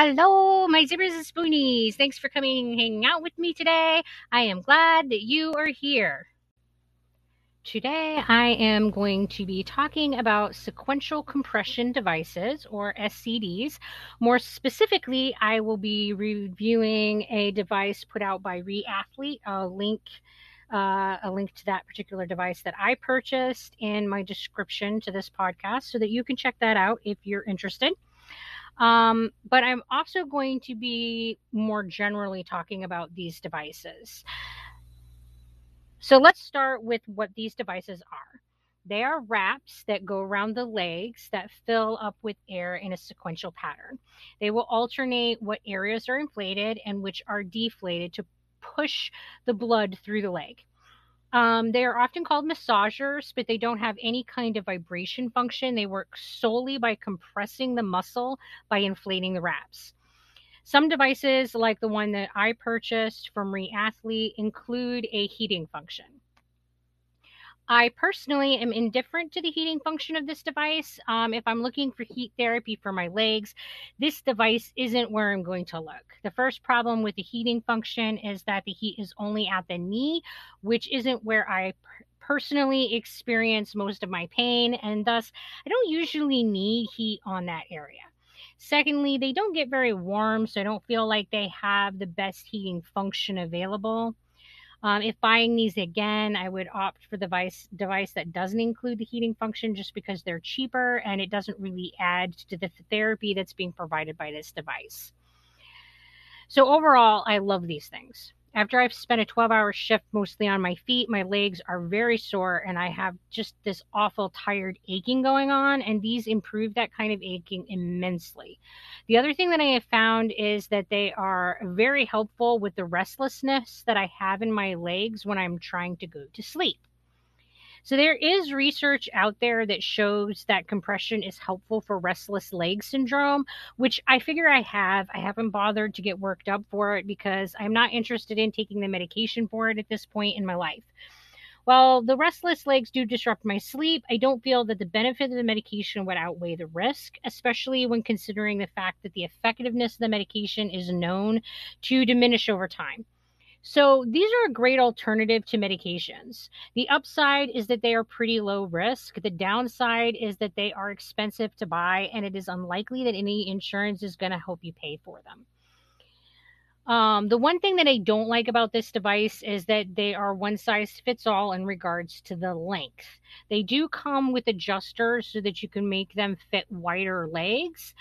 Hello, my zippers and spoonies. Thanks for coming and hanging out with me today. I am glad that you are here. Today, I am going to be talking about sequential compression devices or SCDs. More specifically, I will be reviewing a device put out by Reathlete. I'll link uh, a link to that particular device that I purchased in my description to this podcast so that you can check that out if you're interested. Um, but I'm also going to be more generally talking about these devices. So let's start with what these devices are. They are wraps that go around the legs that fill up with air in a sequential pattern. They will alternate what areas are inflated and which are deflated to push the blood through the leg. Um, they are often called massagers, but they don't have any kind of vibration function. They work solely by compressing the muscle by inflating the wraps. Some devices, like the one that I purchased from Reathlete, include a heating function. I personally am indifferent to the heating function of this device. Um, if I'm looking for heat therapy for my legs, this device isn't where I'm going to look. The first problem with the heating function is that the heat is only at the knee, which isn't where I personally experience most of my pain, and thus I don't usually need heat on that area. Secondly, they don't get very warm, so I don't feel like they have the best heating function available. Um, if buying these again, I would opt for the device device that doesn't include the heating function just because they're cheaper and it doesn't really add to the therapy that's being provided by this device. So overall, I love these things. After I've spent a 12 hour shift mostly on my feet, my legs are very sore and I have just this awful tired aching going on. And these improve that kind of aching immensely. The other thing that I have found is that they are very helpful with the restlessness that I have in my legs when I'm trying to go to sleep. So there is research out there that shows that compression is helpful for restless leg syndrome, which I figure I have. I haven't bothered to get worked up for it because I'm not interested in taking the medication for it at this point in my life. While the restless legs do disrupt my sleep, I don't feel that the benefit of the medication would outweigh the risk, especially when considering the fact that the effectiveness of the medication is known to diminish over time. So these are a great alternative to medications. The upside is that they are pretty low risk. The downside is that they are expensive to buy, and it is unlikely that any insurance is going to help you pay for them. Um, the one thing that I don't like about this device is that they are one size fits all in regards to the length. They do come with adjusters so that you can make them fit wider legs,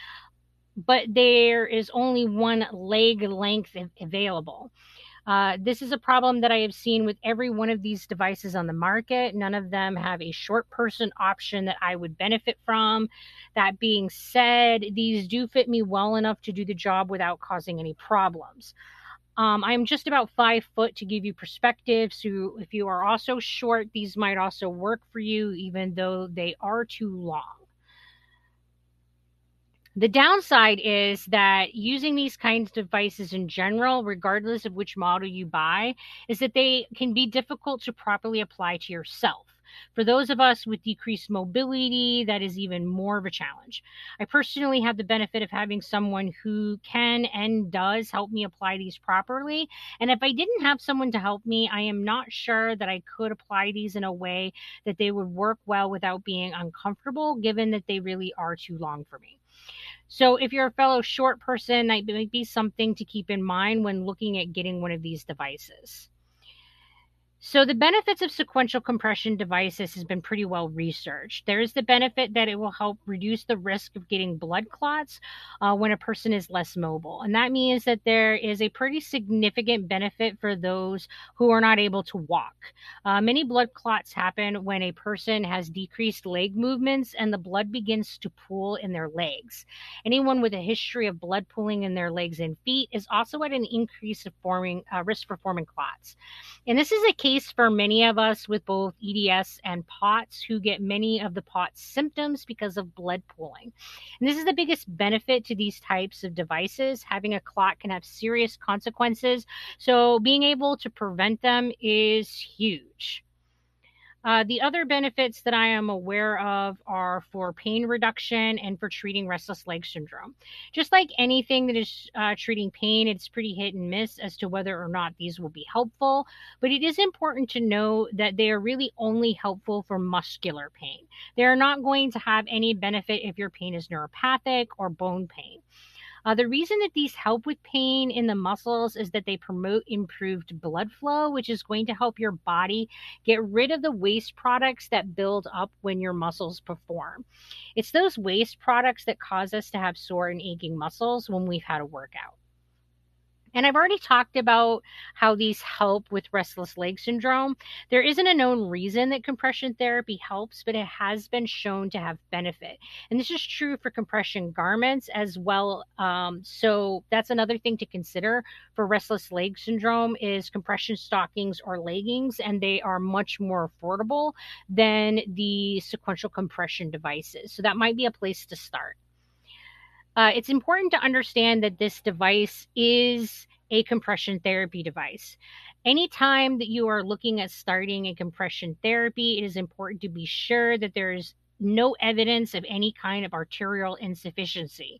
but there is only one leg length available. Uh, this is a problem that I have seen with every one of these devices on the market. None of them have a short person option that I would benefit from. That being said, these do fit me well enough to do the job without causing any problems. Um, I'm just about five foot to give you perspective. So if you are also short, these might also work for you, even though they are too long. The downside is that using these kinds of devices in general, regardless of which model you buy, is that they can be difficult to properly apply to yourself. For those of us with decreased mobility, that is even more of a challenge. I personally have the benefit of having someone who can and does help me apply these properly. And if I didn't have someone to help me, I am not sure that I could apply these in a way that they would work well without being uncomfortable, given that they really are too long for me. So, if you're a fellow short person, that might be something to keep in mind when looking at getting one of these devices. So the benefits of sequential compression devices has been pretty well researched. There is the benefit that it will help reduce the risk of getting blood clots uh, when a person is less mobile, and that means that there is a pretty significant benefit for those who are not able to walk. Uh, many blood clots happen when a person has decreased leg movements and the blood begins to pool in their legs. Anyone with a history of blood pooling in their legs and feet is also at an increase of forming uh, risk for forming clots, and this is a case for many of us with both EDS and POTS who get many of the POTS symptoms because of blood pooling. And this is the biggest benefit to these types of devices. Having a clot can have serious consequences. So being able to prevent them is huge. Uh, the other benefits that I am aware of are for pain reduction and for treating restless leg syndrome. Just like anything that is uh, treating pain, it's pretty hit and miss as to whether or not these will be helpful. But it is important to know that they are really only helpful for muscular pain. They are not going to have any benefit if your pain is neuropathic or bone pain. Uh, the reason that these help with pain in the muscles is that they promote improved blood flow, which is going to help your body get rid of the waste products that build up when your muscles perform. It's those waste products that cause us to have sore and aching muscles when we've had a workout. And I've already talked about how these help with restless leg syndrome. There isn't a known reason that compression therapy helps, but it has been shown to have benefit. And this is true for compression garments as well. Um, so that's another thing to consider for restless leg syndrome is compression stockings or leggings, and they are much more affordable than the sequential compression devices. So that might be a place to start. Uh, it's important to understand that this device is a compression therapy device. Anytime that you are looking at starting a compression therapy, it is important to be sure that there's no evidence of any kind of arterial insufficiency.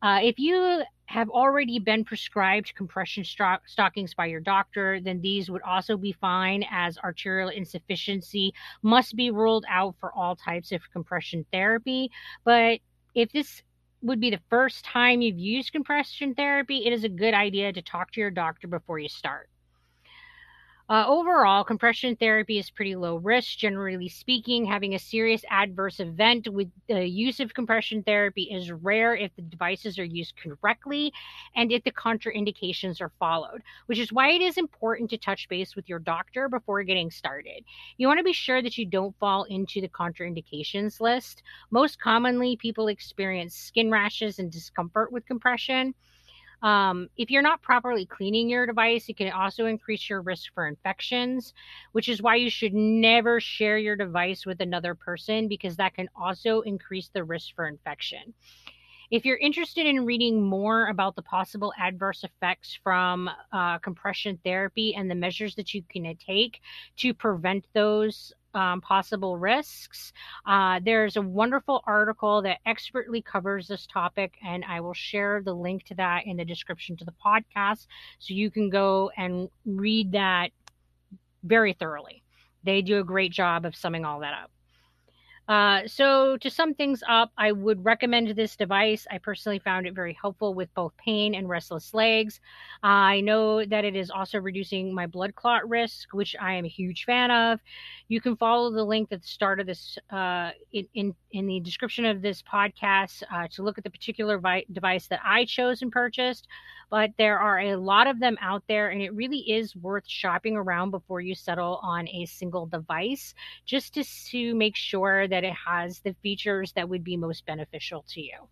Uh, if you have already been prescribed compression stockings by your doctor, then these would also be fine as arterial insufficiency must be ruled out for all types of compression therapy. But if this would be the first time you've used compression therapy, it is a good idea to talk to your doctor before you start. Uh, overall, compression therapy is pretty low risk, generally speaking. Having a serious adverse event with the use of compression therapy is rare if the devices are used correctly and if the contraindications are followed, which is why it is important to touch base with your doctor before getting started. You want to be sure that you don't fall into the contraindications list. Most commonly, people experience skin rashes and discomfort with compression. Um, if you're not properly cleaning your device, it can also increase your risk for infections, which is why you should never share your device with another person because that can also increase the risk for infection. If you're interested in reading more about the possible adverse effects from uh, compression therapy and the measures that you can take to prevent those um, possible risks. Uh, there's a wonderful article that expertly covers this topic, and I will share the link to that in the description to the podcast so you can go and read that very thoroughly. They do a great job of summing all that up. Uh, so, to sum things up, I would recommend this device. I personally found it very helpful with both pain and restless legs. Uh, I know that it is also reducing my blood clot risk, which I am a huge fan of. You can follow the link at the start of this uh, in, in, in the description of this podcast uh, to look at the particular vi- device that I chose and purchased. But there are a lot of them out there, and it really is worth shopping around before you settle on a single device, just to, to make sure that that it has the features that would be most beneficial to you.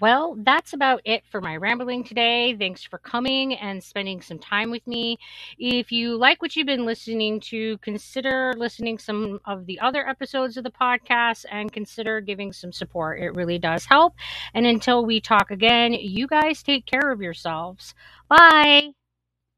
Well, that's about it for my rambling today. Thanks for coming and spending some time with me. If you like what you've been listening to, consider listening some of the other episodes of the podcast and consider giving some support. It really does help. And until we talk again, you guys take care of yourselves. Bye.